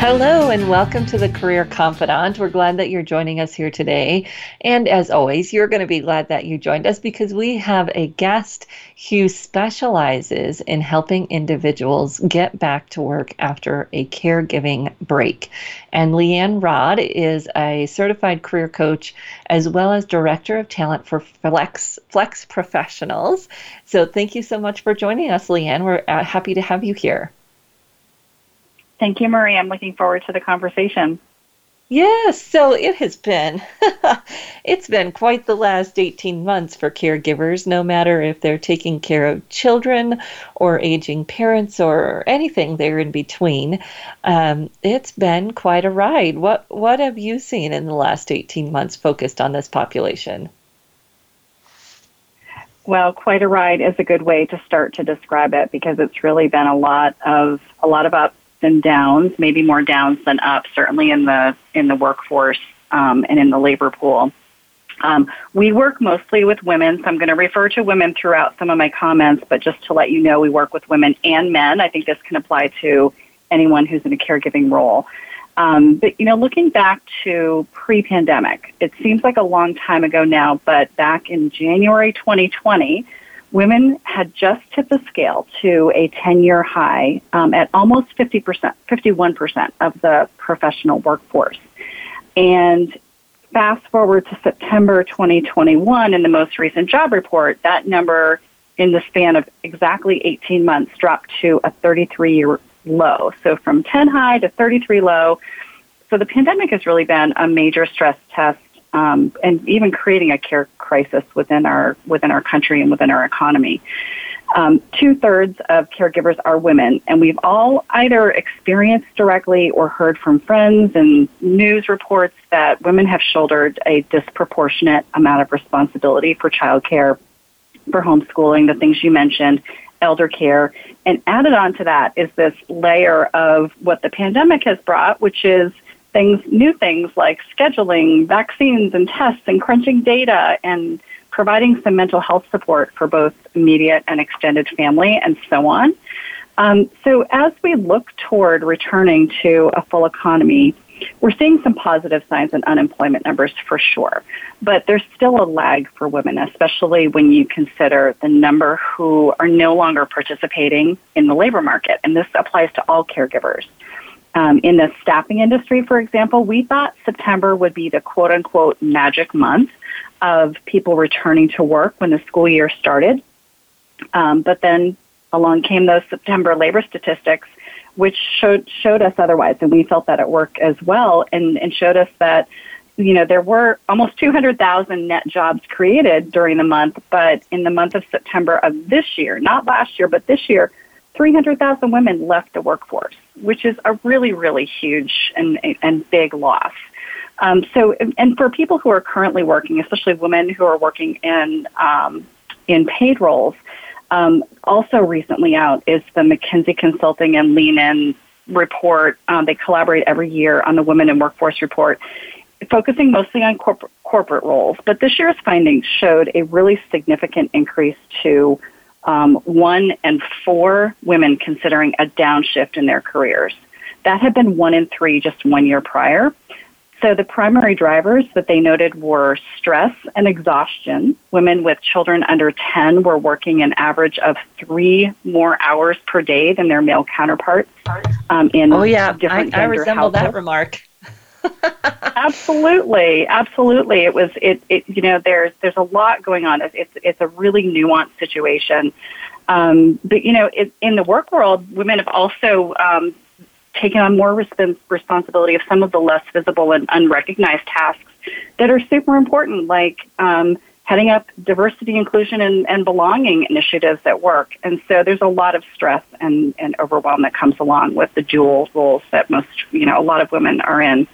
Hello and welcome to the Career Confidante. We're glad that you're joining us here today. And as always, you're going to be glad that you joined us because we have a guest who specializes in helping individuals get back to work after a caregiving break. And Leanne Rodd is a certified career coach as well as director of talent for Flex Flex Professionals. So thank you so much for joining us, Leanne. We're uh, happy to have you here. Thank you, Marie. I'm looking forward to the conversation. Yes, so it has been it's been quite the last 18 months for caregivers no matter if they're taking care of children or aging parents or anything there in between. Um, it's been quite a ride. What what have you seen in the last 18 months focused on this population? Well, quite a ride is a good way to start to describe it because it's really been a lot of a lot of ups and downs, maybe more downs than ups, certainly in the in the workforce um, and in the labor pool. Um, we work mostly with women, so I'm going to refer to women throughout some of my comments, but just to let you know, we work with women and men. I think this can apply to anyone who's in a caregiving role. Um, but you know, looking back to pre-pandemic, it seems like a long time ago now. But back in January 2020, women had just tipped the scale to a 10 year high um, at almost 50%, 51% of the professional workforce. And fast forward to September 2021 in the most recent job report, that number in the span of exactly 18 months dropped to a 33 year low. So from 10 high to 33 low. So the pandemic has really been a major stress test um, and even creating a care crisis within our within our country and within our economy. Um, Two thirds of caregivers are women, and we've all either experienced directly or heard from friends and news reports that women have shouldered a disproportionate amount of responsibility for childcare, for homeschooling, the things you mentioned, elder care, and added on to that is this layer of what the pandemic has brought, which is things, new things like scheduling vaccines and tests and crunching data and providing some mental health support for both immediate and extended family and so on. Um, so as we look toward returning to a full economy, we're seeing some positive signs in unemployment numbers for sure, but there's still a lag for women, especially when you consider the number who are no longer participating in the labor market. And this applies to all caregivers. Um, in the staffing industry, for example, we thought September would be the quote unquote magic month of people returning to work when the school year started. Um, but then along came those September labor statistics, which showed showed us otherwise, and we felt that at work as well, and, and showed us that you know there were almost 200,000 net jobs created during the month, but in the month of September of this year, not last year, but this year, 300,000 women left the workforce, which is a really, really huge and, and big loss. Um, so, and for people who are currently working, especially women who are working in um, in paid roles, um, also recently out is the McKinsey Consulting and Lean In report. Um, they collaborate every year on the Women in Workforce report, focusing mostly on corporate corporate roles. But this year's findings showed a really significant increase to um, one and four women considering a downshift in their careers. That had been one in three just one year prior. So the primary drivers that they noted were stress and exhaustion. Women with children under 10 were working an average of three more hours per day than their male counterparts. Um, in oh yeah, I, I resemble households. that remark absolutely, absolutely. It was it, it. You know, there's there's a lot going on. It's it's a really nuanced situation. Um, but you know, it, in the work world, women have also um, taken on more respons- responsibility of some of the less visible and unrecognized tasks that are super important, like um, heading up diversity, inclusion, and, and belonging initiatives at work. And so there's a lot of stress and, and overwhelm that comes along with the dual roles that most, you know, a lot of women are in.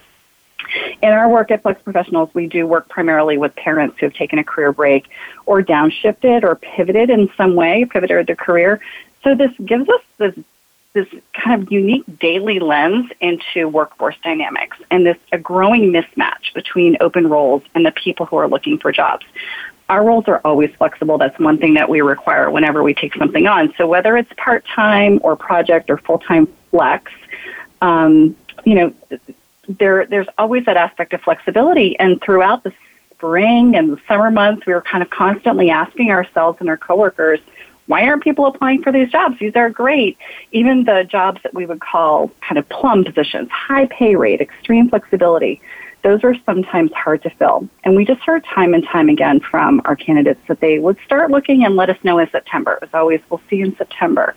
In our work at Flex Professionals, we do work primarily with parents who have taken a career break or downshifted or pivoted in some way, pivoted their career. So this gives us this this kind of unique daily lens into workforce dynamics and this a growing mismatch between open roles and the people who are looking for jobs. Our roles are always flexible. That's one thing that we require whenever we take something on. So whether it's part time or project or full time flex, um, you know, there there's always that aspect of flexibility. And throughout the spring and the summer months, we were kind of constantly asking ourselves and our coworkers, why aren't people applying for these jobs? These are great. Even the jobs that we would call kind of plum positions, high pay rate, extreme flexibility, those are sometimes hard to fill. And we just heard time and time again from our candidates that they would start looking and let us know in September. As always, we'll see in September.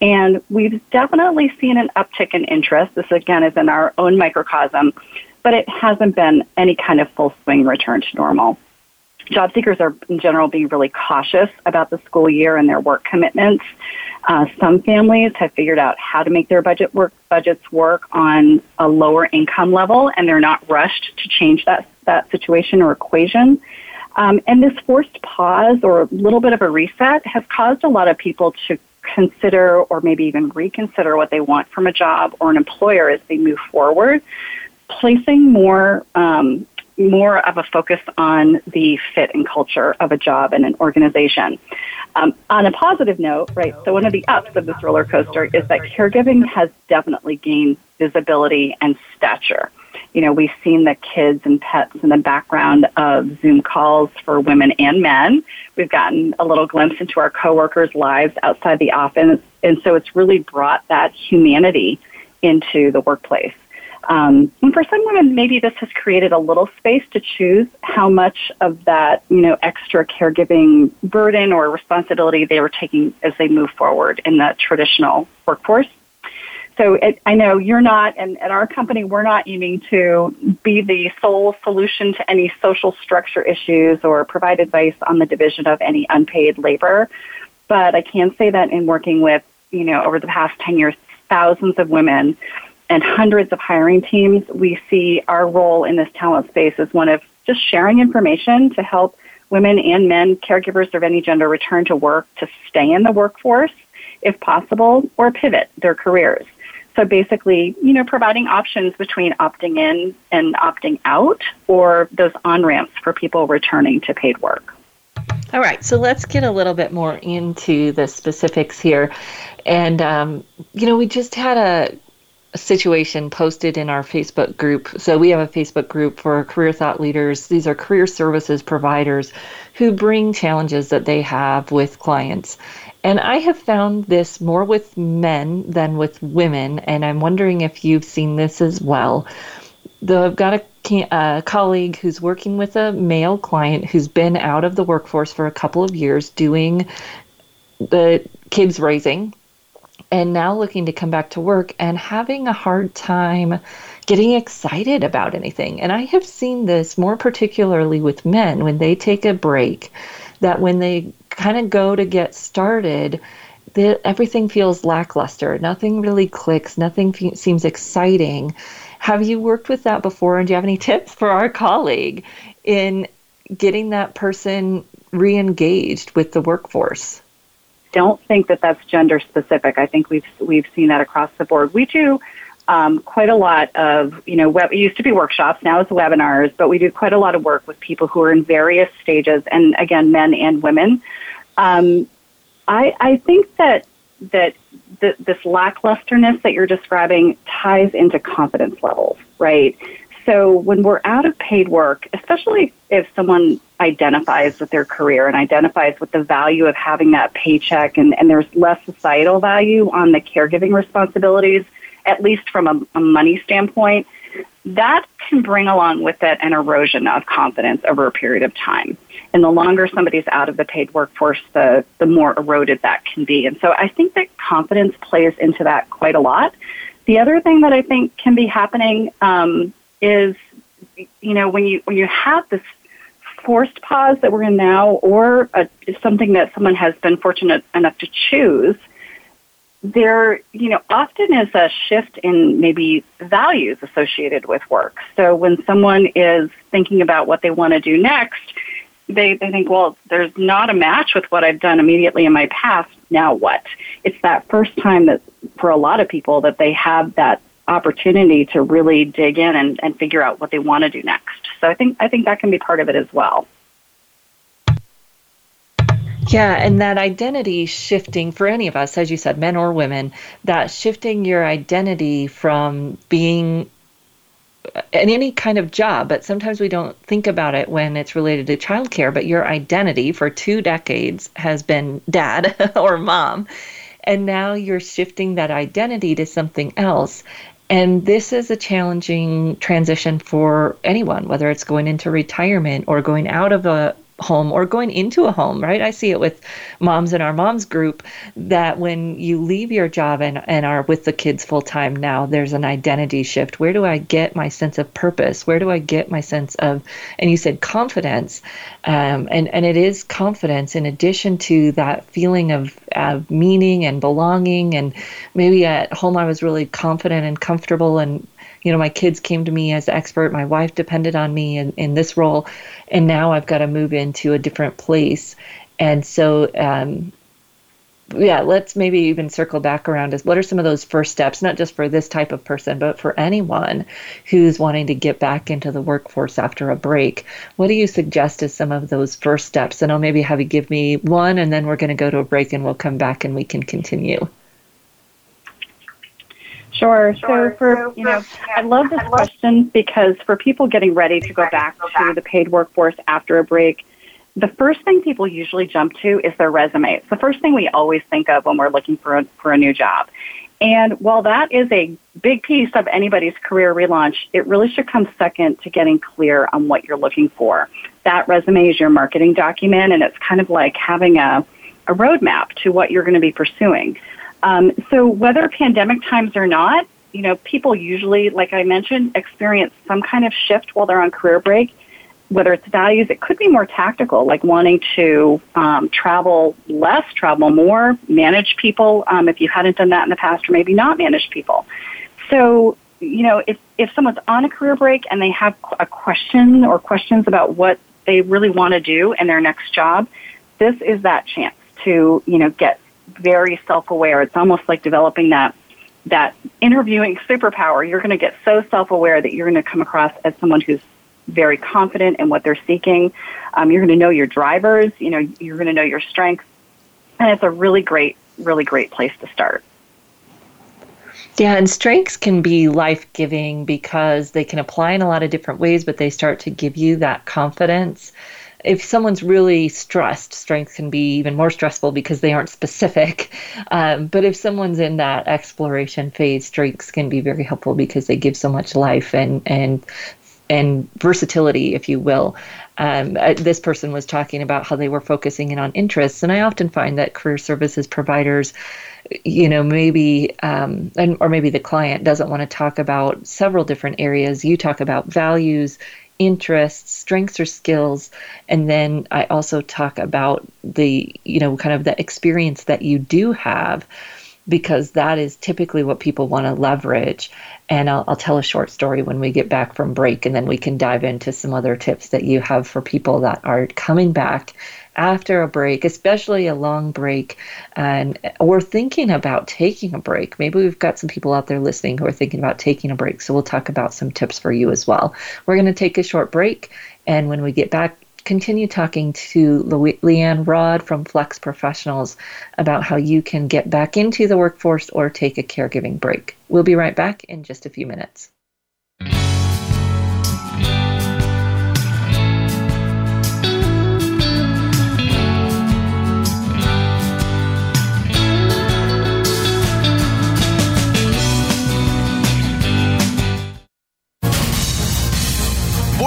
And we've definitely seen an uptick in interest. This again is in our own microcosm, but it hasn't been any kind of full swing return to normal job seekers are in general being really cautious about the school year and their work commitments. Uh, some families have figured out how to make their budget work budgets work on a lower income level, and they're not rushed to change that that situation or equation. Um, and this forced pause or a little bit of a reset has caused a lot of people to consider or maybe even reconsider what they want from a job or an employer as they move forward, placing more um, more of a focus on the fit and culture of a job and an organization. Um, on a positive note, right, so one of the ups of this roller coaster is that caregiving has definitely gained visibility and stature. You know, we've seen the kids and pets in the background of Zoom calls for women and men. We've gotten a little glimpse into our coworkers' lives outside the office, and so it's really brought that humanity into the workplace. Um, and for some women, maybe this has created a little space to choose how much of that, you know, extra caregiving burden or responsibility they were taking as they move forward in the traditional workforce. So it, I know you're not, and at our company, we're not aiming to be the sole solution to any social structure issues or provide advice on the division of any unpaid labor. But I can say that in working with, you know, over the past 10 years, thousands of women and hundreds of hiring teams, we see our role in this talent space as one of just sharing information to help women and men, caregivers of any gender, return to work to stay in the workforce if possible or pivot their careers. So basically, you know, providing options between opting in and opting out or those on ramps for people returning to paid work. All right, so let's get a little bit more into the specifics here. And, um, you know, we just had a situation posted in our Facebook group. So we have a Facebook group for career thought leaders. These are career services providers who bring challenges that they have with clients. And I have found this more with men than with women, and I'm wondering if you've seen this as well. Though I've got a, a colleague who's working with a male client who's been out of the workforce for a couple of years doing the kids raising and now looking to come back to work and having a hard time getting excited about anything. And I have seen this more particularly with men when they take a break, that when they kind of go to get started, that everything feels lackluster. Nothing really clicks. Nothing seems exciting. Have you worked with that before? And do you have any tips for our colleague in getting that person re engaged with the workforce? Don't think that that's gender specific. I think we've we've seen that across the board. We do um, quite a lot of you know web, it used to be workshops, now it's webinars, but we do quite a lot of work with people who are in various stages, and again, men and women. Um, I I think that that the, this lacklusterness that you're describing ties into confidence levels, right? So when we're out of paid work, especially if someone identifies with their career and identifies with the value of having that paycheck and, and there's less societal value on the caregiving responsibilities, at least from a, a money standpoint, that can bring along with it an erosion of confidence over a period of time. And the longer somebody's out of the paid workforce, the, the more eroded that can be. And so I think that confidence plays into that quite a lot. The other thing that I think can be happening um, is, you know, when you when you have this forced pause that we're in now or a, something that someone has been fortunate enough to choose, there, you know, often is a shift in maybe values associated with work. So when someone is thinking about what they want to do next, they, they think, well, there's not a match with what I've done immediately in my past. Now what? It's that first time that for a lot of people that they have that opportunity to really dig in and, and figure out what they want to do next. So I think I think that can be part of it as well. Yeah, and that identity shifting for any of us, as you said, men or women, that shifting your identity from being in any kind of job, but sometimes we don't think about it when it's related to childcare. But your identity for two decades has been dad or mom. And now you're shifting that identity to something else. And this is a challenging transition for anyone, whether it's going into retirement or going out of a home or going into a home, right? I see it with moms in our moms group that when you leave your job and, and are with the kids full time now, there's an identity shift. Where do I get my sense of purpose? Where do I get my sense of, and you said confidence, um, and, and it is confidence in addition to that feeling of, of meaning and belonging. And maybe at home I was really confident and comfortable and you know, my kids came to me as expert. My wife depended on me in, in this role. And now I've got to move into a different place. And so, um, yeah, let's maybe even circle back around as what are some of those first steps, not just for this type of person, but for anyone who's wanting to get back into the workforce after a break. What do you suggest as some of those first steps? And I'll maybe have you give me one, and then we're going to go to a break and we'll come back and we can continue. Sure. So for, you know, I love this question because for people getting ready to go back to the paid workforce after a break, the first thing people usually jump to is their resume. It's the first thing we always think of when we're looking for a, for a new job. And while that is a big piece of anybody's career relaunch, it really should come second to getting clear on what you're looking for. That resume is your marketing document, and it's kind of like having a, a roadmap to what you're going to be pursuing. Um, so whether pandemic times or not, you know, people usually, like I mentioned, experience some kind of shift while they're on career break. Whether it's values, it could be more tactical, like wanting to um, travel less, travel more, manage people um, if you hadn't done that in the past, or maybe not manage people. So, you know, if, if someone's on a career break and they have a question or questions about what they really want to do in their next job, this is that chance to, you know, get very self-aware. It's almost like developing that that interviewing superpower. You're going to get so self-aware that you're going to come across as someone who's very confident in what they're seeking. Um, you're going to know your drivers. You know, you're going to know your strengths, and it's a really great, really great place to start. Yeah, and strengths can be life giving because they can apply in a lot of different ways, but they start to give you that confidence if someone's really stressed, strength can be even more stressful because they aren't specific. Um, but if someone's in that exploration phase, strengths can be very helpful because they give so much life and and and versatility, if you will. Um, uh, this person was talking about how they were focusing in on interests, and I often find that career services providers, you know, maybe um, and or maybe the client doesn't want to talk about several different areas. You talk about values interests, strengths or skills, and then I also talk about the, you know, kind of the experience that you do have because that is typically what people want to leverage. And I'll, I'll, tell a short story when we get back from break, and then we can dive into some other tips that you have for people that are coming back after a break, especially a long break, and we're thinking about taking a break. Maybe we've got some people out there listening who are thinking about taking a break. So we'll talk about some tips for you as well. We're going to take a short break, and when we get back, continue talking to Le- Leanne Rodd from Flex Professionals about how you can get back into the workforce or take a caregiving break. We'll be right back in just a few minutes.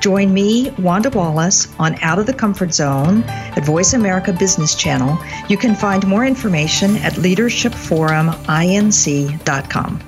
Join me, Wanda Wallace, on Out of the Comfort Zone at Voice America Business Channel. You can find more information at leadershipforuminc.com.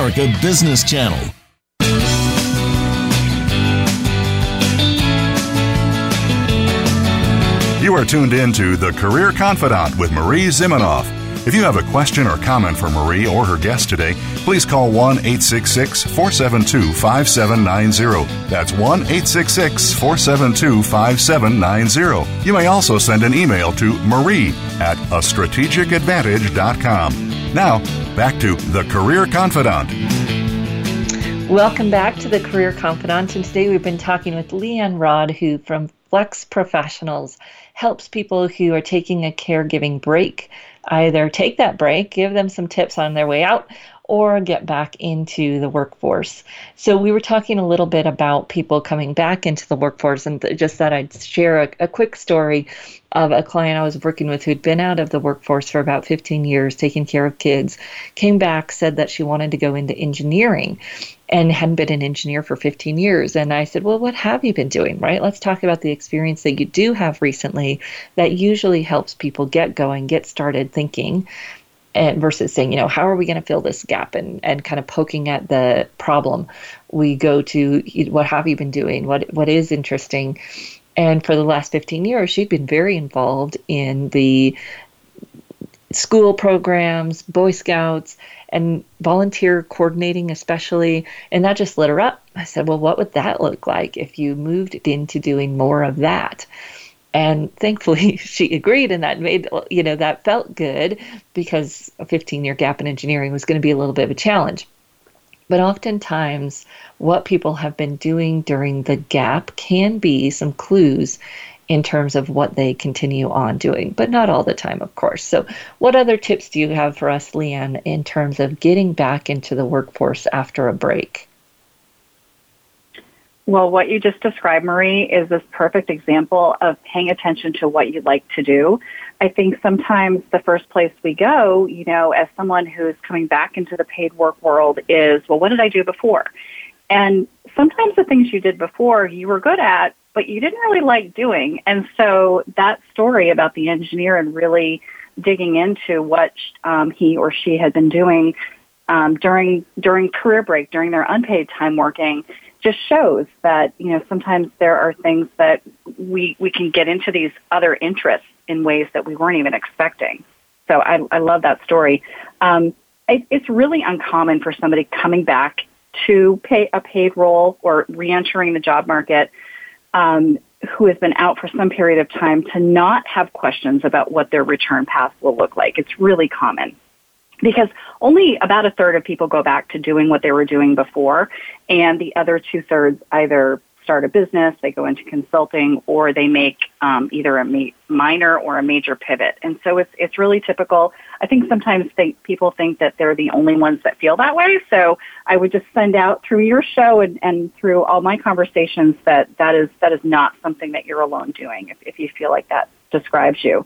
Business Channel. You are tuned in to The Career Confidante with Marie Zimenoff. If you have a question or comment for Marie or her guest today, please call 1 866 472 5790. That's 1 866 472 5790. You may also send an email to marie at a strategicadvantage.com. Now, back to The Career Confidante. Welcome back to the Career Confidante. And today we've been talking with Leanne Rodd, who from Flex Professionals helps people who are taking a caregiving break either take that break, give them some tips on their way out, or get back into the workforce. So, we were talking a little bit about people coming back into the workforce, and just that I'd share a, a, quick story of a client I was working with who'd been out of the workforce for about 15 years, taking care of kids, came back, said that she wanted to go into engineering and hadn't been an engineer for 15 years. And I said, Well, what have you been doing? Right? Let's talk about the experience that you do have recently that usually helps people get going, get started thinking. And versus saying, you know, how are we going to fill this gap and, and kind of poking at the problem, we go to what have you been doing? What what is interesting? And for the last 15 years, she'd been very involved in the school programs, Boy Scouts, and volunteer coordinating, especially. And that just lit her up. I said, Well, what would that look like if you moved into doing more of that? And thankfully, she agreed, and that made, you know, that felt good because a 15 year gap in engineering was going to be a little bit of a challenge. But oftentimes, what people have been doing during the gap can be some clues in terms of what they continue on doing, but not all the time, of course. So, what other tips do you have for us, Leanne, in terms of getting back into the workforce after a break? Well, what you just described, Marie, is this perfect example of paying attention to what you like to do. I think sometimes the first place we go, you know, as someone who's coming back into the paid work world is, well, what did I do before? And sometimes the things you did before you were good at, but you didn't really like doing. And so that story about the engineer and really digging into what um, he or she had been doing um, during during career break, during their unpaid time working, just shows that you know sometimes there are things that we we can get into these other interests in ways that we weren't even expecting. So I, I love that story. Um, it, it's really uncommon for somebody coming back to pay a paid role or reentering the job market um, who has been out for some period of time to not have questions about what their return path will look like. It's really common because only about a third of people go back to doing what they were doing before, and the other two thirds either start a business, they go into consulting, or they make um, either a ma- minor or a major pivot. And so it's it's really typical. I think sometimes they, people think that they're the only ones that feel that way. So I would just send out through your show and, and through all my conversations that that is that is not something that you're alone doing. If, if you feel like that describes you,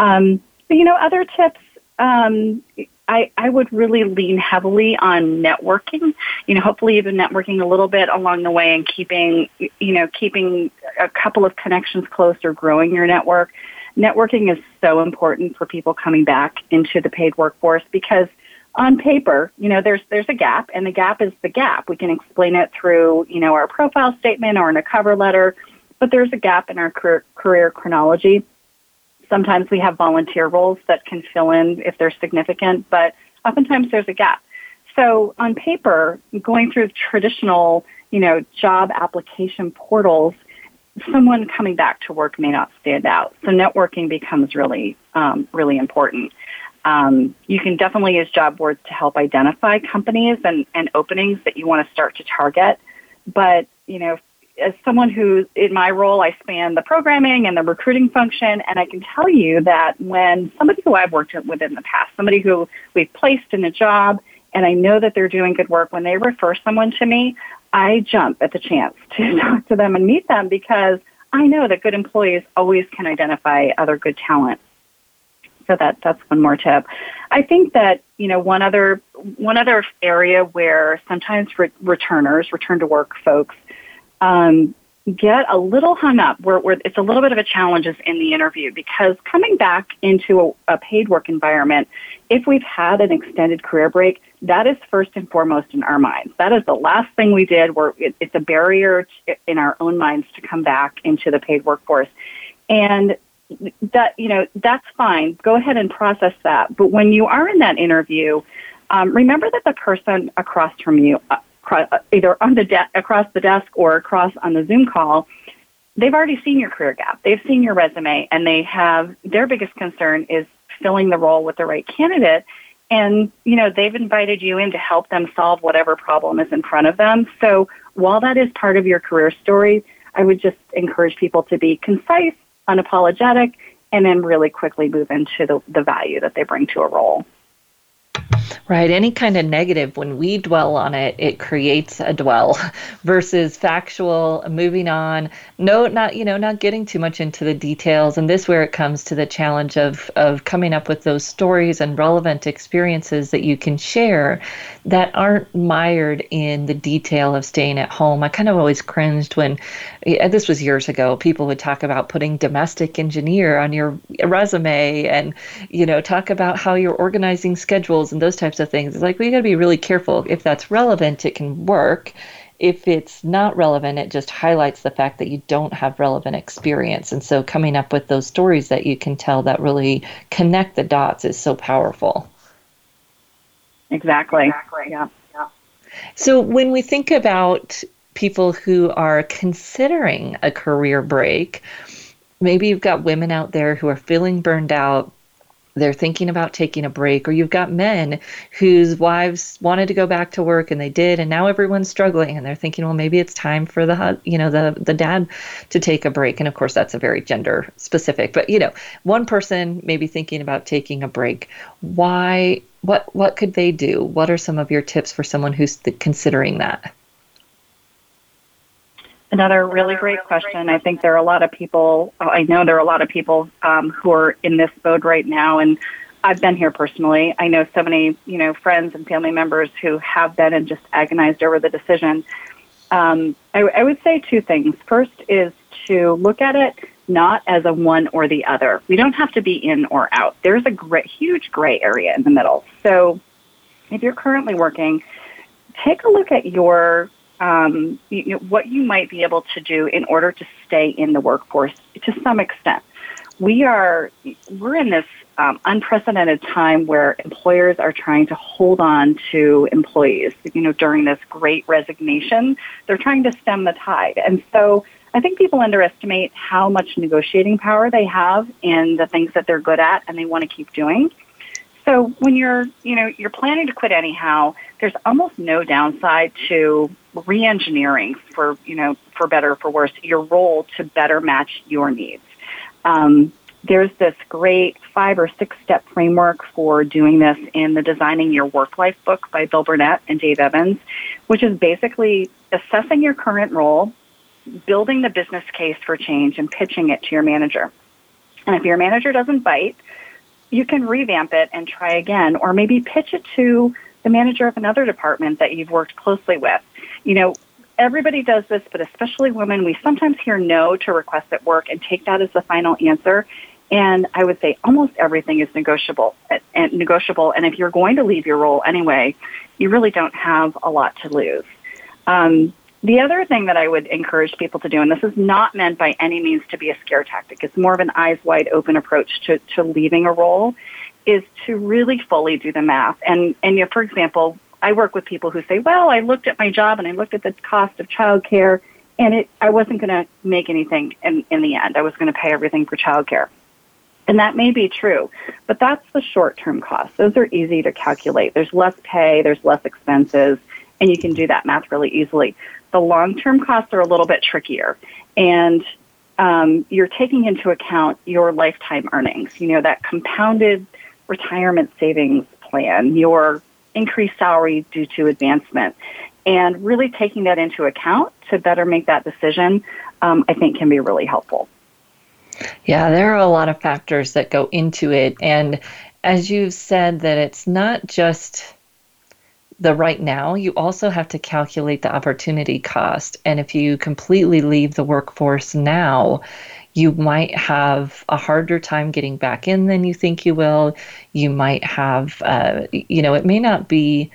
um, but, you know, other tips. Um, I, I would really lean heavily on networking. You know, hopefully you've been networking a little bit along the way and keeping, you know, keeping a couple of connections close or growing your network. Networking is so important for people coming back into the paid workforce because on paper, you know, there's there's a gap, and the gap is the gap. We can explain it through, you know, our profile statement or in a cover letter, but there's a gap in our career, career chronology. Sometimes we have volunteer roles that can fill in if they're significant, but oftentimes there's a gap. So on paper, going through traditional, you know, job application portals, someone coming back to work may not stand out. So networking becomes really, um, really important. Um, you can definitely use job boards to help identify companies and, and openings that you want to start to target. But, you know, as someone who, in my role, I span the programming and the recruiting function, and I can tell you that when somebody who I've worked with in the past, somebody who we've placed in a job, and I know that they're doing good work, when they refer someone to me, I jump at the chance to talk to them and meet them because I know that good employees always can identify other good talent so that that's one more tip. I think that you know one other one other area where sometimes re- returners, return to work folks, um, get a little hung up where, where it's a little bit of a challenge is in the interview because coming back into a, a paid work environment, if we've had an extended career break, that is first and foremost in our minds. That is the last thing we did. Where it, it's a barrier to, in our own minds to come back into the paid workforce. And that you know that's fine. Go ahead and process that. But when you are in that interview, um, remember that the person across from you, uh, either on the de- across the desk or across on the Zoom call, they've already seen your career gap. They've seen your resume, and they have their biggest concern is filling the role with the right candidate. And you know they've invited you in to help them solve whatever problem is in front of them. So while that is part of your career story, I would just encourage people to be concise unapologetic, and then really quickly move into the, the value that they bring to a role. Right. Any kind of negative, when we dwell on it, it creates a dwell versus factual, moving on. No, not, you know, not getting too much into the details. And this where it comes to the challenge of, of coming up with those stories and relevant experiences that you can share that aren't mired in the detail of staying at home. I kind of always cringed when this was years ago. People would talk about putting domestic engineer on your resume and, you know, talk about how you're organizing schedules and those types of things. It's like we got to be really careful. If that's relevant, it can work. If it's not relevant, it just highlights the fact that you don't have relevant experience. And so coming up with those stories that you can tell that really connect the dots is so powerful. Exactly. Exactly. Yeah. yeah. So when we think about people who are considering a career break, maybe you've got women out there who are feeling burned out they're thinking about taking a break or you've got men whose wives wanted to go back to work and they did and now everyone's struggling and they're thinking well maybe it's time for the you know the the dad to take a break. And of course that's a very gender specific but you know one person maybe thinking about taking a break. Why what what could they do? What are some of your tips for someone who's considering that Another really great question. I think there are a lot of people, I know there are a lot of people um, who are in this mode right now, and I've been here personally. I know so many, you know, friends and family members who have been and just agonized over the decision. Um, I, I would say two things. First is to look at it not as a one or the other. We don't have to be in or out. There's a great, huge gray area in the middle. So if you're currently working, take a look at your um, you know, what you might be able to do in order to stay in the workforce to some extent. We are we're in this um, unprecedented time where employers are trying to hold on to employees. You know, during this great resignation, they're trying to stem the tide, and so I think people underestimate how much negotiating power they have in the things that they're good at and they want to keep doing. So when you're, you know, you're planning to quit anyhow, there's almost no downside to re-engineering for, you know, for better or for worse, your role to better match your needs. Um, there's this great five or six step framework for doing this in the Designing Your Work Life book by Bill Burnett and Dave Evans, which is basically assessing your current role, building the business case for change, and pitching it to your manager. And if your manager doesn't bite, you can revamp it and try again, or maybe pitch it to the manager of another department that you've worked closely with. You know, everybody does this, but especially women, we sometimes hear no to requests at work and take that as the final answer. And I would say almost everything is negotiable and negotiable. And if you're going to leave your role anyway, you really don't have a lot to lose. Um, the other thing that I would encourage people to do, and this is not meant by any means to be a scare tactic, it's more of an eyes wide open approach to, to leaving a role, is to really fully do the math. And, and you know, for example, I work with people who say, well, I looked at my job and I looked at the cost of childcare and it, I wasn't going to make anything in, in the end. I was going to pay everything for childcare. And that may be true, but that's the short term cost. Those are easy to calculate. There's less pay, there's less expenses, and you can do that math really easily. The long term costs are a little bit trickier, and um, you're taking into account your lifetime earnings. You know, that compounded retirement savings plan, your increased salary due to advancement, and really taking that into account to better make that decision, um, I think can be really helpful. Yeah, there are a lot of factors that go into it. And as you've said, that it's not just the right now, you also have to calculate the opportunity cost. And if you completely leave the workforce now, you might have a harder time getting back in than you think you will. You might have, uh, you know, it may not be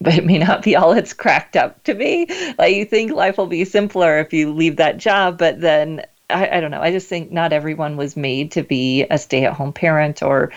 but it may not be all it's cracked up to be. Like you think life will be simpler if you leave that job, but then I, I, don't know. I just think not everyone was made to be a stay at home parent, or,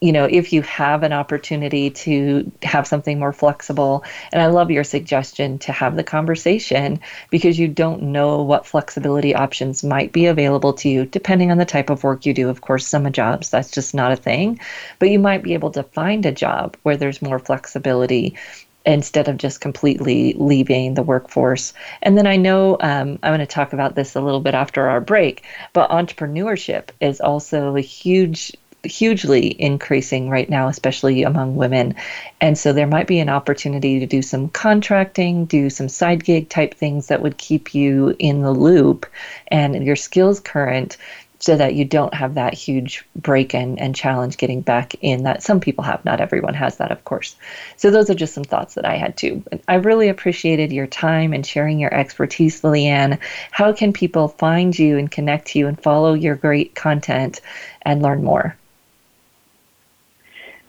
you know, if you have an opportunity to have something more flexible. And I love your suggestion to have the conversation because you don't know what flexibility options might be available to you depending on the type of work you do. Of course, some jobs, that's just not a thing, but you might be able to find a job where there's more flexibility instead of just completely leaving the workforce. And then I know um, I'm going to talk about this a little bit after our break, but entrepreneurship is also a huge hugely increasing right now, especially among women. And so there might be an opportunity to do some contracting, do some side gig type things that would keep you in the loop and your skills current so that you don't have that huge break and, and challenge getting back in that some people have. Not everyone has that, of course. So those are just some thoughts that I had too. I really appreciated your time and sharing your expertise, Leanne. How can people find you and connect to you and follow your great content and learn more?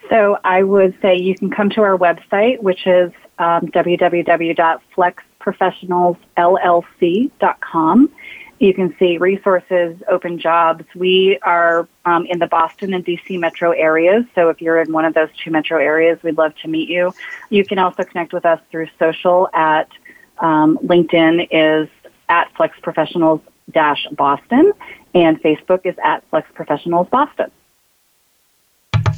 So I would say you can come to our website, which is um, www.flexprofessionalsllc.com you can see resources, open jobs. We are um, in the Boston and DC metro areas. So if you're in one of those two metro areas, we'd love to meet you. You can also connect with us through social at um, LinkedIn is at Flex Professionals dash Boston and Facebook is at Flex Professionals Boston.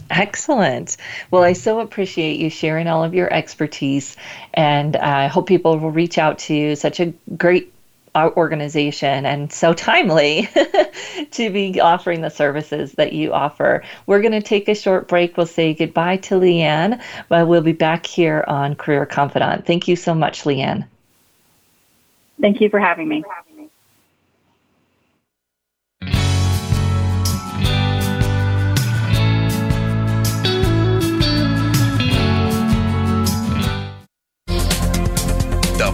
Excellent. Well, I so appreciate you sharing all of your expertise, and I hope people will reach out to you. Such a great organization and so timely to be offering the services that you offer. We're going to take a short break. We'll say goodbye to Leanne, but we'll be back here on Career Confidante. Thank you so much, Leanne. Thank you for having me.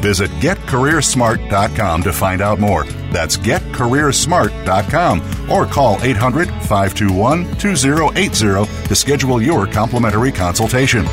Visit getcareersmart.com to find out more. That's getcareersmart.com or call 800 521 2080 to schedule your complimentary consultation.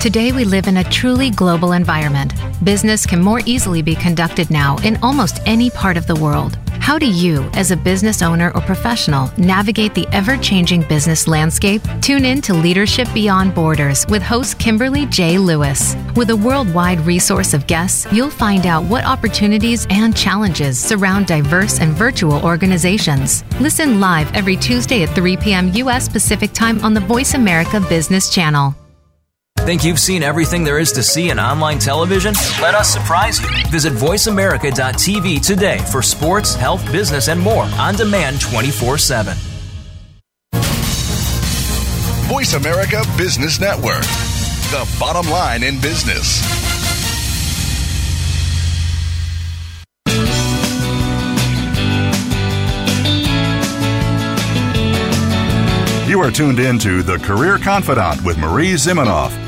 Today, we live in a truly global environment. Business can more easily be conducted now in almost any part of the world. How do you, as a business owner or professional, navigate the ever changing business landscape? Tune in to Leadership Beyond Borders with host Kimberly J. Lewis. With a worldwide resource of guests, you'll find out what opportunities and challenges surround diverse and virtual organizations. Listen live every Tuesday at 3 p.m. U.S. Pacific Time on the Voice America Business Channel. Think you've seen everything there is to see in online television? Let us surprise you. Visit VoiceAmerica.tv today for sports, health, business, and more on demand 24 7. Voice America Business Network, the bottom line in business. You are tuned in to The Career Confidante with Marie Zimenoff.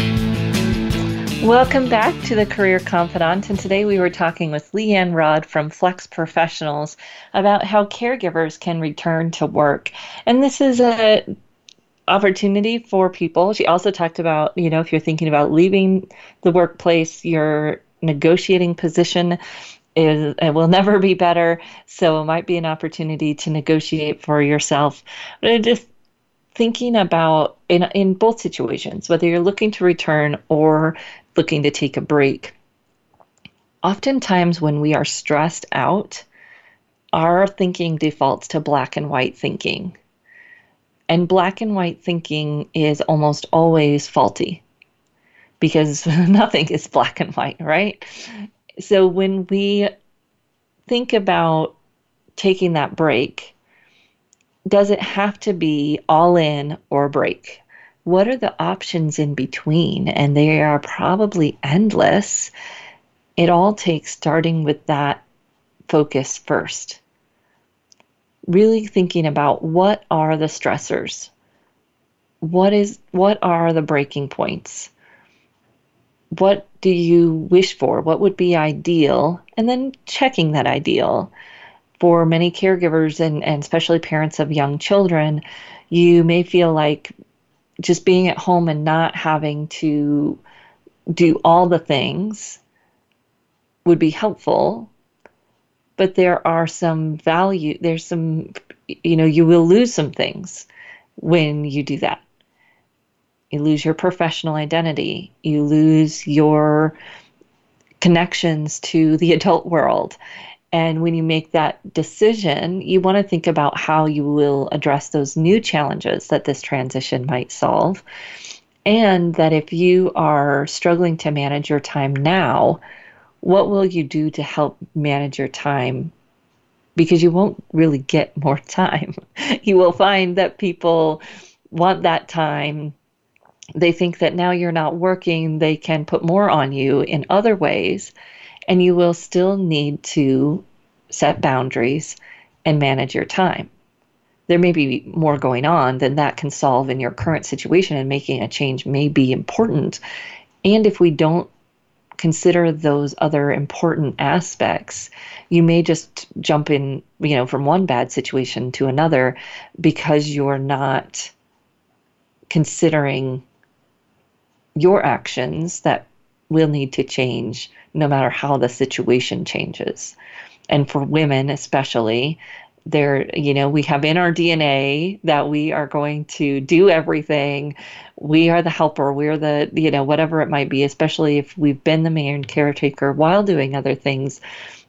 Welcome back to the Career Confidante. And today we were talking with Leanne Rodd from FlexProfessionals about how caregivers can return to work. And this is a opportunity for people. She also talked about, you know, if you're thinking about leaving the workplace, your negotiating position is it will never be better. So it might be an opportunity to negotiate for yourself. But just thinking about in in both situations, whether you're looking to return or looking to take a break. Oftentimes, when we are stressed out, our thinking defaults to black and white thinking. And black and white thinking is almost always faulty because nothing is black and white, right? So when we think about taking that break, does it have to be all in or break? What are the options in between? And they are probably endless. It all takes starting with that focus first. Really thinking about what are the stressors? What is what are the breaking points? What do you wish for? What would be ideal? And then checking that ideal. For many caregivers and, and especially parents of young children, you may feel like just being at home and not having to do all the things would be helpful. But there are some value there's some you know you will lose some things when you do that. You lose your professional identity. You lose your connections to the adult world and when you make that decision, you want to think about how you will address those new challenges that this transition might solve. And that if you are struggling to manage your time now, what will you do to help manage your time? Because you won't really get more time. you will find that people want that time. They think that now you're not working, they can put more on you in other ways and you will still need to set boundaries and manage your time. There may be more going on than that can solve in your current situation, and making a change may be important. And if we don't consider those other important aspects, you may just jump in, you know, from one bad situation to another because you're not considering your actions that will need to change no matter how the situation changes. And for women, especially, there, you know, we have in our DNA that we are going to do everything. We are the helper. We're the, you know, whatever it might be, especially if we've been the main caretaker while doing other things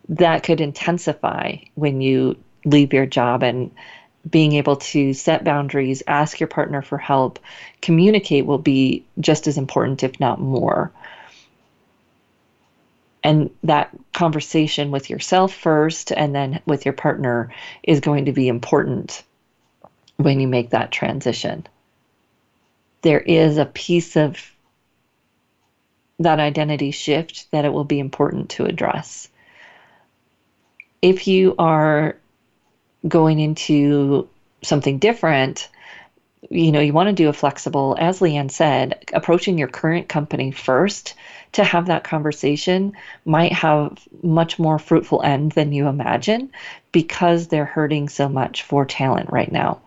that could intensify when you leave your job and being able to set boundaries, ask your partner for help, communicate will be just as important, if not more. And that conversation with yourself first and then with your partner is going to be important when you make that transition. There is a piece of that identity shift that it will be important to address. If you are going into something different, you know, you want to do a flexible, as Leanne said, approaching your current company first to have that conversation might have much more fruitful end than you imagine because they're hurting so much for talent right now.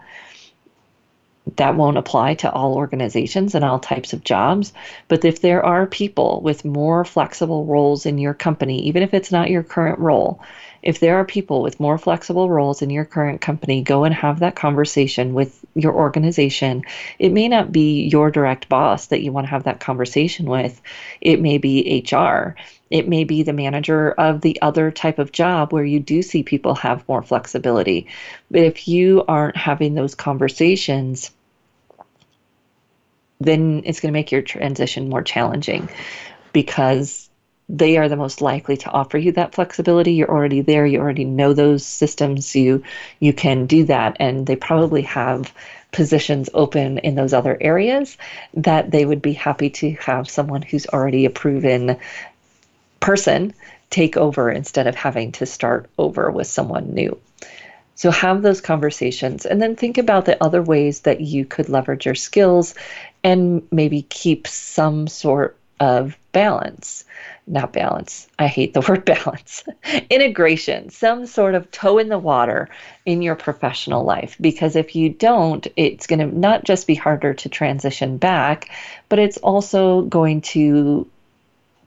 That won't apply to all organizations and all types of jobs. But if there are people with more flexible roles in your company, even if it's not your current role, if there are people with more flexible roles in your current company, go and have that conversation with your organization. It may not be your direct boss that you want to have that conversation with, it may be HR. It may be the manager of the other type of job where you do see people have more flexibility. But if you aren't having those conversations, then it's going to make your transition more challenging because they are the most likely to offer you that flexibility. You're already there. You already know those systems. You you can do that. And they probably have positions open in those other areas that they would be happy to have someone who's already a proven person take over instead of having to start over with someone new. So have those conversations and then think about the other ways that you could leverage your skills and maybe keep some sort of balance not balance. I hate the word balance. Integration, some sort of toe in the water in your professional life. Because if you don't, it's going to not just be harder to transition back, but it's also going to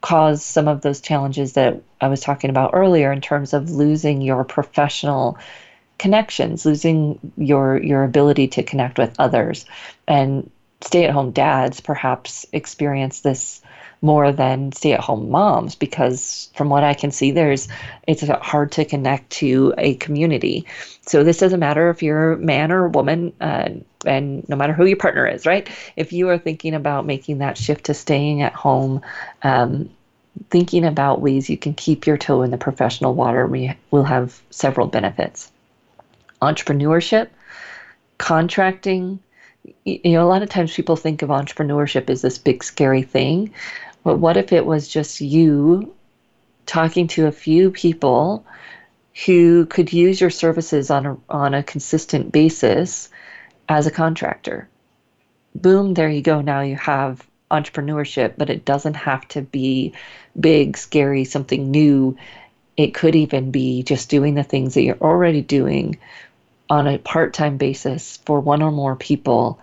cause some of those challenges that I was talking about earlier in terms of losing your professional connections, losing your your ability to connect with others. And stay-at-home dads perhaps experience this more than stay at home moms because from what I can see there's it's hard to connect to a community. So this doesn't matter if you're a man or a woman uh, and no matter who your partner is, right? If you are thinking about making that shift to staying at home, um, thinking about ways you can keep your toe in the professional water we will have several benefits. Entrepreneurship, contracting, you know, a lot of times people think of entrepreneurship as this big scary thing, but what if it was just you talking to a few people who could use your services on a, on a consistent basis as a contractor? Boom, there you go. Now you have entrepreneurship, but it doesn't have to be big, scary, something new. It could even be just doing the things that you're already doing on a part time basis for one or more people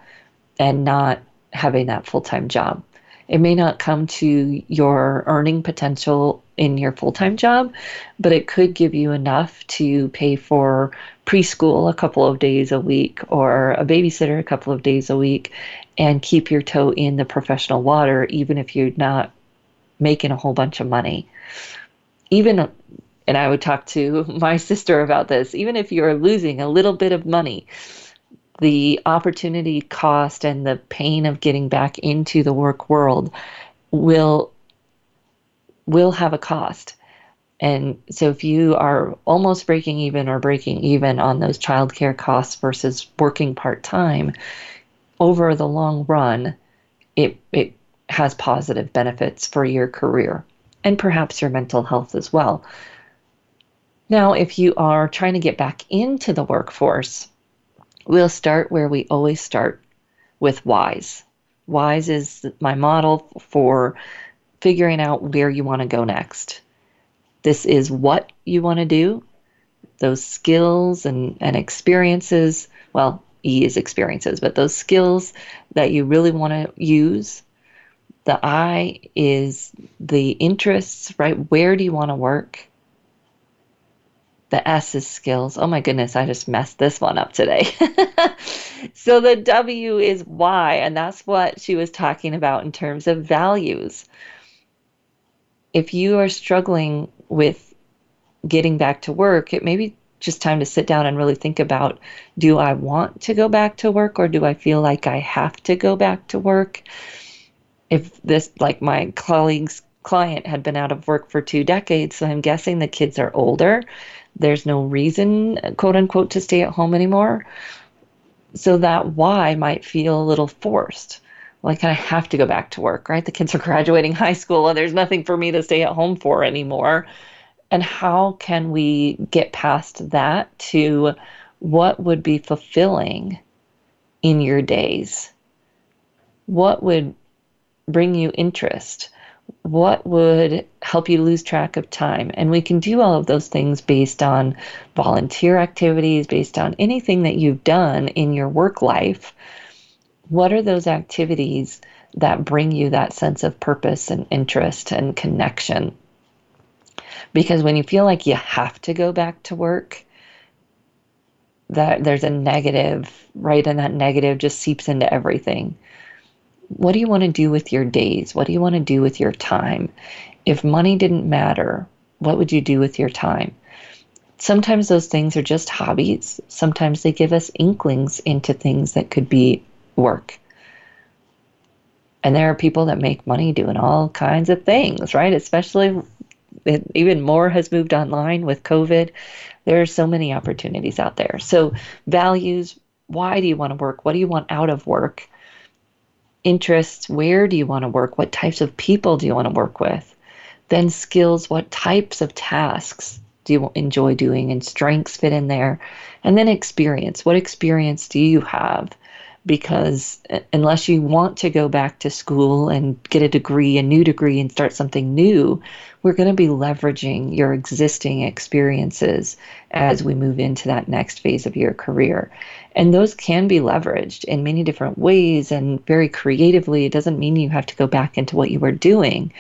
and not having that full time job. It may not come to your earning potential in your full time job, but it could give you enough to pay for preschool a couple of days a week or a babysitter a couple of days a week and keep your toe in the professional water, even if you're not making a whole bunch of money. Even, and I would talk to my sister about this, even if you're losing a little bit of money, the opportunity cost and the pain of getting back into the work world will will have a cost. And so if you are almost breaking even or breaking even on those childcare costs versus working part-time, over the long run, it it has positive benefits for your career and perhaps your mental health as well. Now, if you are trying to get back into the workforce, we'll start where we always start with WISE. WISE is my model for figuring out where you want to go next. This is what you want to do, those skills and, and experiences. Well, E is experiences, but those skills that you really want to use. The I is the interests, right? Where do you want to work? The S is skills. Oh my goodness, I just messed this one up today. so the W is why, and that's what she was talking about in terms of values. If you are struggling with getting back to work, it may be just time to sit down and really think about do I want to go back to work or do I feel like I have to go back to work? If this, like my colleague's client, had been out of work for two decades, so I'm guessing the kids are older there's no reason, quote unquote, to stay at home anymore. So that why might feel a little forced. Like I have to go back to work, right? The kids are graduating high school and there's nothing for me to stay at home for anymore. And how can we get past that to what would be fulfilling in your days? What would bring you interest? What would help you lose track of time? And we can do all of those things based on volunteer activities, based on anything that you've done in your work life. What are those activities that bring you that sense of purpose and interest and connection? Because when you feel like you have to go back to work, that there's a negative, right? And that negative just seeps into everything. What do you want to do with your days? What do you want to do with your time? If money didn't matter, what would you do with your time? Sometimes those things are just hobbies. Sometimes they give us inklings into things that could be work. And there are people that make money doing all kinds of things, right? Especially even more has moved online with COVID. There are so many opportunities out there. So, values why do you want to work? What do you want out of work? Interests where do you want to work? What types of people do you want to work with? Then, skills what types of tasks do you enjoy doing? And strengths fit in there. And then, experience what experience do you have? because unless you want to go back to school and get a degree, a new degree, and start something new, we're going to be leveraging your existing experiences as we move into that next phase of your career. And those can be leveraged in many different ways and very creatively. It doesn't mean you have to go back into what you were doing.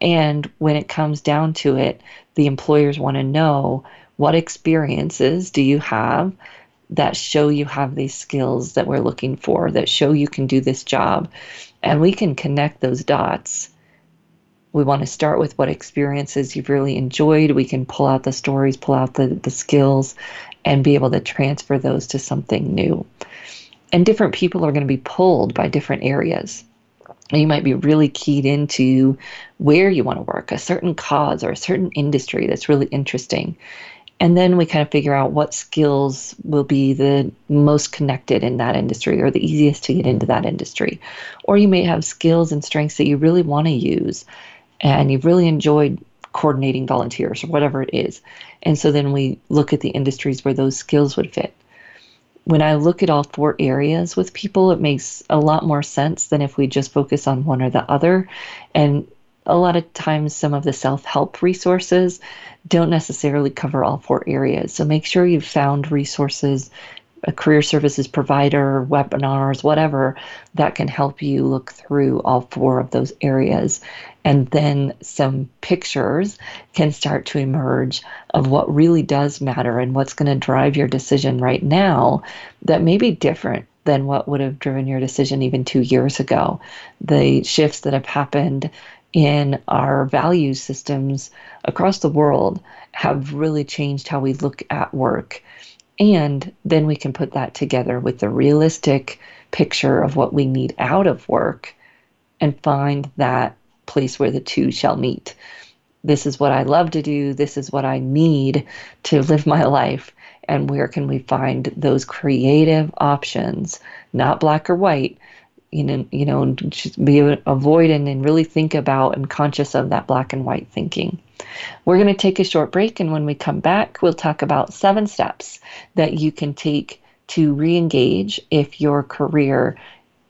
And when it comes down to it, the employers want to know what experiences do you have that show you have these skills that we're looking for, that show you can do this job. And we can connect those dots. We want to start with what experiences you've really enjoyed. We can pull out the stories, pull out the, the skills, and be able to transfer those to something new. And different people are going to be pulled by different areas. You might be really keyed into where you want to work, a certain cause or a certain industry that's really interesting and then we kind of figure out what skills will be the most connected in that industry or the easiest to get into that industry. Or you may have skills and strengths that you really want to use and you've really enjoyed coordinating volunteers or whatever it is. And so then we look at the industries where those skills would fit. When I look at all four areas with people, it makes a lot more sense than if we just focus on one or the other. And a lot of times, some of the self help resources don't necessarily cover all four areas. So make sure you've found resources, a career services provider, webinars, whatever, that can help you look through all four of those areas. And then some pictures can start to emerge of what really does matter and what's going to drive your decision right now that may be different than what would have driven your decision even two years ago. The shifts that have happened in our value systems across the world have really changed how we look at work. And then we can put that together with the realistic picture of what we need out of work and find that place where the two shall meet. This is what I love to do. This is what I need to live my life. And where can we find those creative options, not black or white, you know, you know, just be avoidant and really think about and conscious of that black and white thinking. We're going to take a short break, and when we come back, we'll talk about seven steps that you can take to re engage if your career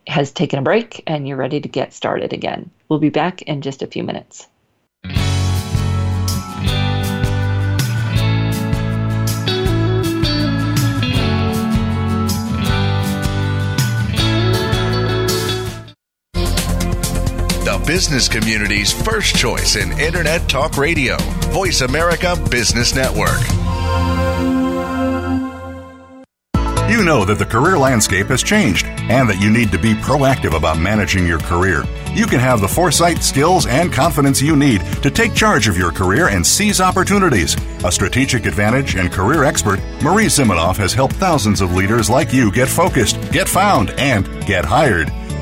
has taken a break and you're ready to get started again. We'll be back in just a few minutes. Business community's first choice in Internet Talk Radio, Voice America Business Network. You know that the career landscape has changed and that you need to be proactive about managing your career. You can have the foresight, skills, and confidence you need to take charge of your career and seize opportunities. A strategic advantage and career expert, Marie Zimenoff has helped thousands of leaders like you get focused, get found, and get hired.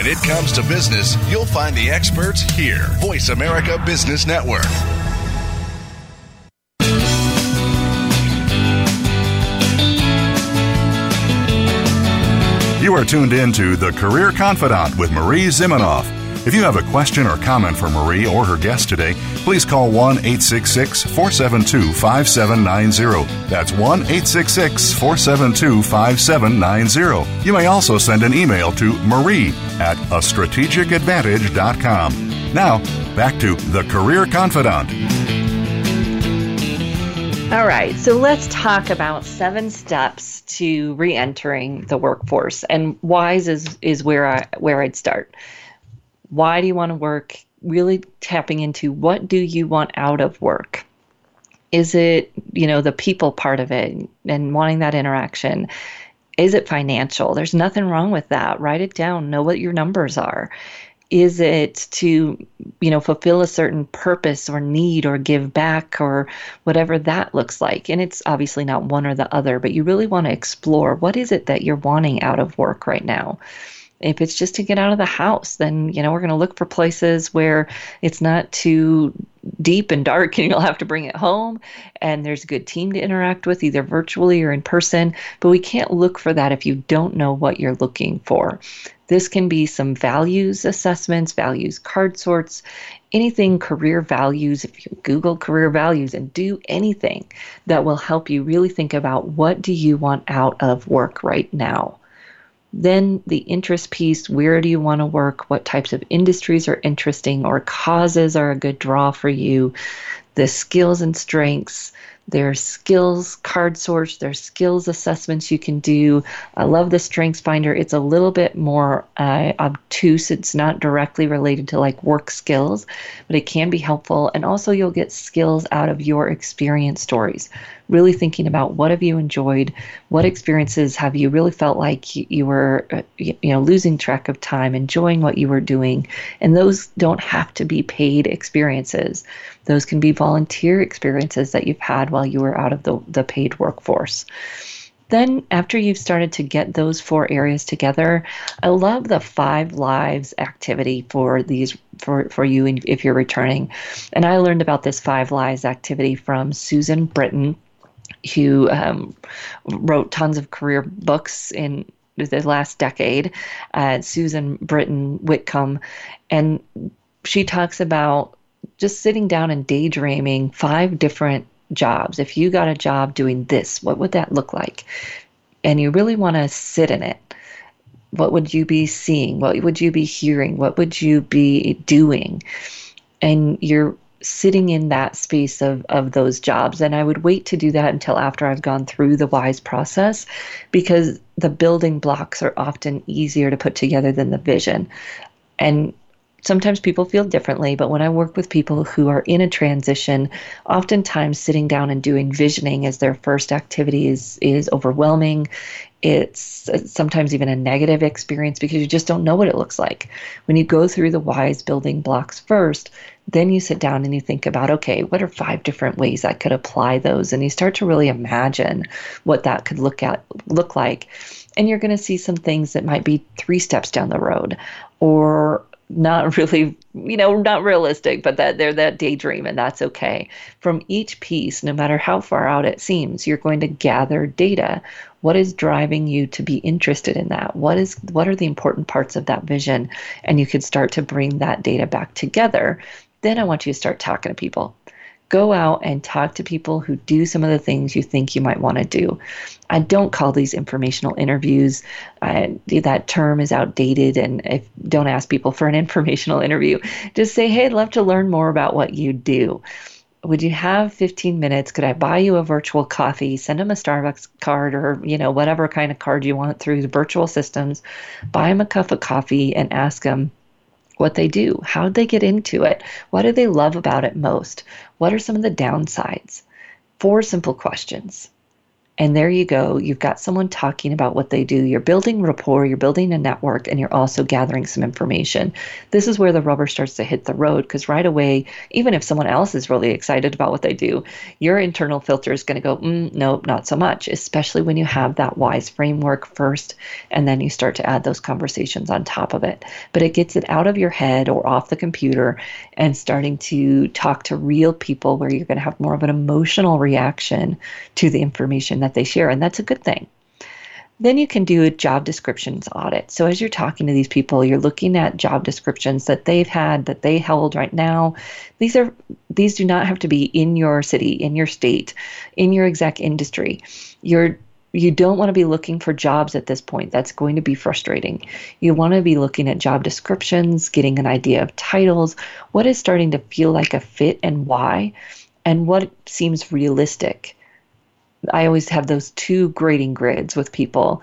When it comes to business, you'll find the experts here. Voice America Business Network. You are tuned in to The Career Confidante with Marie Zimenoff. If you have a question or comment for Marie or her guest today, please call 1 866 472 5790. That's 1 866 472 5790. You may also send an email to marie at a strategic strategicadvantage.com. Now, back to The Career Confidante. All right, so let's talk about seven steps to re-entering the workforce, and WISE is is where I where I'd start. Why do you want to work? Really tapping into what do you want out of work? Is it you know the people part of it and wanting that interaction? Is it financial? There's nothing wrong with that. Write it down. Know what your numbers are is it to you know fulfill a certain purpose or need or give back or whatever that looks like and it's obviously not one or the other but you really want to explore what is it that you're wanting out of work right now if it's just to get out of the house then you know we're going to look for places where it's not too deep and dark and you'll have to bring it home and there's a good team to interact with either virtually or in person but we can't look for that if you don't know what you're looking for this can be some values assessments, values card sorts, anything career values. If you Google career values and do anything that will help you really think about what do you want out of work right now. Then the interest piece where do you want to work? What types of industries are interesting or causes are a good draw for you? The skills and strengths, there's skills card sorts, there's skills assessments you can do. I love the Strengths Finder. It's a little bit more uh, obtuse. It's not directly related to like work skills, but it can be helpful. And also, you'll get skills out of your experience stories. Really thinking about what have you enjoyed, what experiences have you really felt like you were, uh, you know, losing track of time, enjoying what you were doing, and those don't have to be paid experiences. Those can be volunteer experiences that you've had while you were out of the, the paid workforce. Then, after you've started to get those four areas together, I love the five lives activity for these for, for you if you're returning. And I learned about this five lives activity from Susan Britton, who um, wrote tons of career books in the last decade. Uh, Susan Britton Whitcomb, and she talks about just sitting down and daydreaming five different jobs. If you got a job doing this, what would that look like? And you really want to sit in it. What would you be seeing? What would you be hearing? What would you be doing? And you're sitting in that space of, of those jobs. And I would wait to do that until after I've gone through the WISE process because the building blocks are often easier to put together than the vision. And sometimes people feel differently, but when I work with people who are in a transition, oftentimes sitting down and doing visioning as their first activity is, is overwhelming. It's sometimes even a negative experience because you just don't know what it looks like. When you go through the WISE building blocks first, then you sit down and you think about, okay, what are five different ways I could apply those? And you start to really imagine what that could look at look like. And you're going to see some things that might be three steps down the road or not really, you know, not realistic, but that they're that daydream and that's okay. From each piece, no matter how far out it seems, you're going to gather data. What is driving you to be interested in that? What is what are the important parts of that vision? And you can start to bring that data back together. Then I want you to start talking to people go out and talk to people who do some of the things you think you might want to do. I don't call these informational interviews. that term is outdated, and if don't ask people for an informational interview, just say, "Hey, I'd love to learn more about what you do." Would you have 15 minutes? Could I buy you a virtual coffee? Send them a Starbucks card or, you know, whatever kind of card you want through the virtual systems. Buy them a cup of coffee and ask them, what they do. How did they get into it? What do they love about it most? What are some of the downsides? Four simple questions. And there you go. You've got someone talking about what they do. You're building rapport, you're building a network, and you're also gathering some information. This is where the rubber starts to hit the road because right away, even if someone else is really excited about what they do, your internal filter is going to go, mm, nope, not so much, especially when you have that WISE framework first, and then you start to add those conversations on top of it. But it gets it out of your head or off the computer and starting to talk to real people where you're going to have more of an emotional reaction to the information that that they share, and that's a good thing. Then you can do a job descriptions audit. So as you're talking to these people, you're looking at job descriptions that they've had, that they held right now. These are these do not have to be in your city, in your state, in your exact industry. You're you don't want to be looking for jobs at this point. That's going to be frustrating. You want to be looking at job descriptions, getting an idea of titles, what is starting to feel like a fit and why, and what seems realistic. I always have those two grading grids with people.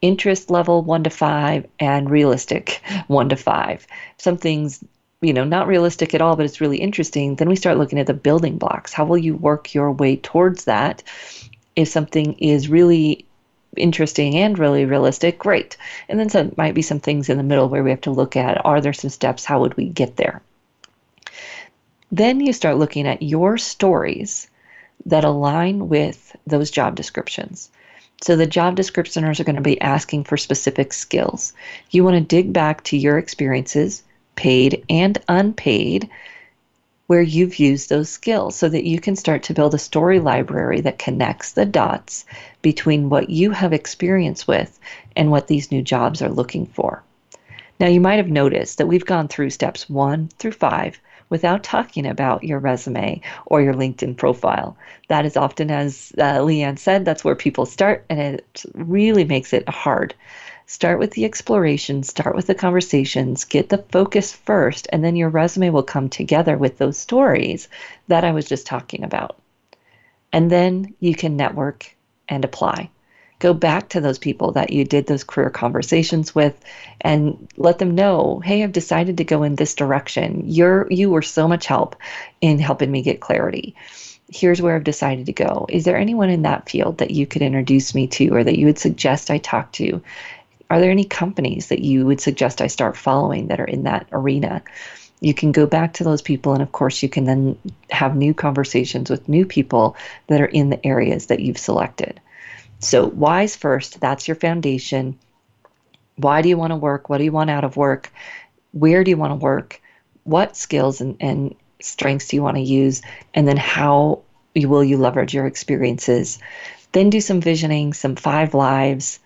Interest level one to five and realistic one to five. Something's you know not realistic at all but it's really interesting. Then we start looking at the building blocks. How will you work your way towards that? If something is really interesting and really realistic great. And then some might be some things in the middle where we have to look at are there some steps? How would we get there? Then you start looking at your stories that align with those job descriptions. So the job descriptioners are going to be asking for specific skills. You want to dig back to your experiences, paid and unpaid, where you've used those skills so that you can start to build a story library that connects the dots between what you have experience with and what these new jobs are looking for. Now, you might have noticed that we've gone through steps one through five without talking about your resume or your LinkedIn profile. That is often, as uh, Leanne said, that's where people start, and it really makes it hard. Start with the exploration, start with the conversations, get the focus first, and then your resume will come together with those stories that I was just talking about. And then you can network and apply go back to those people that you did those career conversations with and let them know hey i've decided to go in this direction. You're you were so much help in helping me get clarity. Here's where i've decided to go. Is there anyone in that field that you could introduce me to or that you would suggest i talk to? Are there any companies that you would suggest i start following that are in that arena? You can go back to those people and of course you can then have new conversations with new people that are in the areas that you've selected so, WISE first, that's your foundation. Why do you want to work? What do you want out of work? Where do you want to work? What skills and, and strengths do you want to use? And then how will you leverage your experiences? Then do some visioning, some five lives.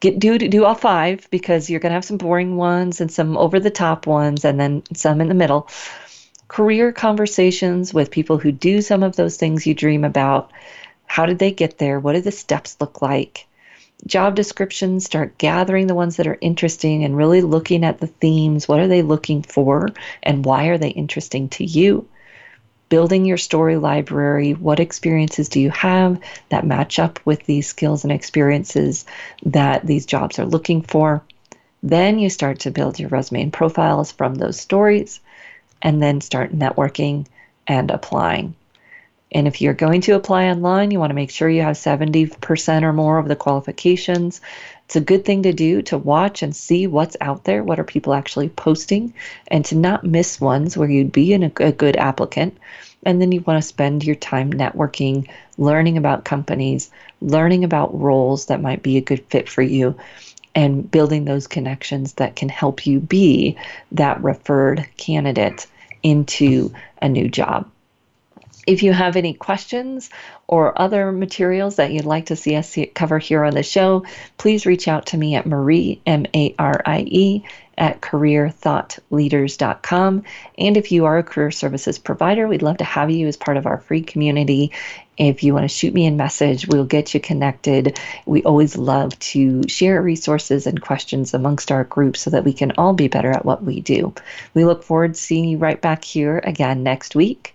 Get do do all five because you're gonna have some boring ones and some over the top ones and then some in the middle. Career conversations with people who do some of those things you dream about how did they get there? What do the steps look like? Job descriptions, start gathering the ones that are interesting and really looking at the themes. What are they looking for and why are they interesting to you? Building your story library. What experiences do you have that match up with these skills and experiences that these jobs are looking for? Then you start to build your resume and profiles from those stories and then start networking and applying. And if you're going to apply online, you want to make sure you have 70% or more of the qualifications. It's a good thing to do to watch and see what's out there, what are people actually posting, and to not miss ones where you'd be in a, a good applicant. And then you want to spend your time networking, learning about companies, learning about roles that might be a good fit for you, and building those connections that can help you be that referred candidate into a new job. If you have any questions or other materials that you'd like to see us cover here on the show, please reach out to me at Marie, M A R I E, at careerthoughtleaders.com. And if you are a career services provider, we'd love to have you as part of our free community. If you want to shoot me a message, we'll get you connected. We always love to share resources and questions amongst our group so that we can all be better at what we do. We look forward to seeing you right back here again next week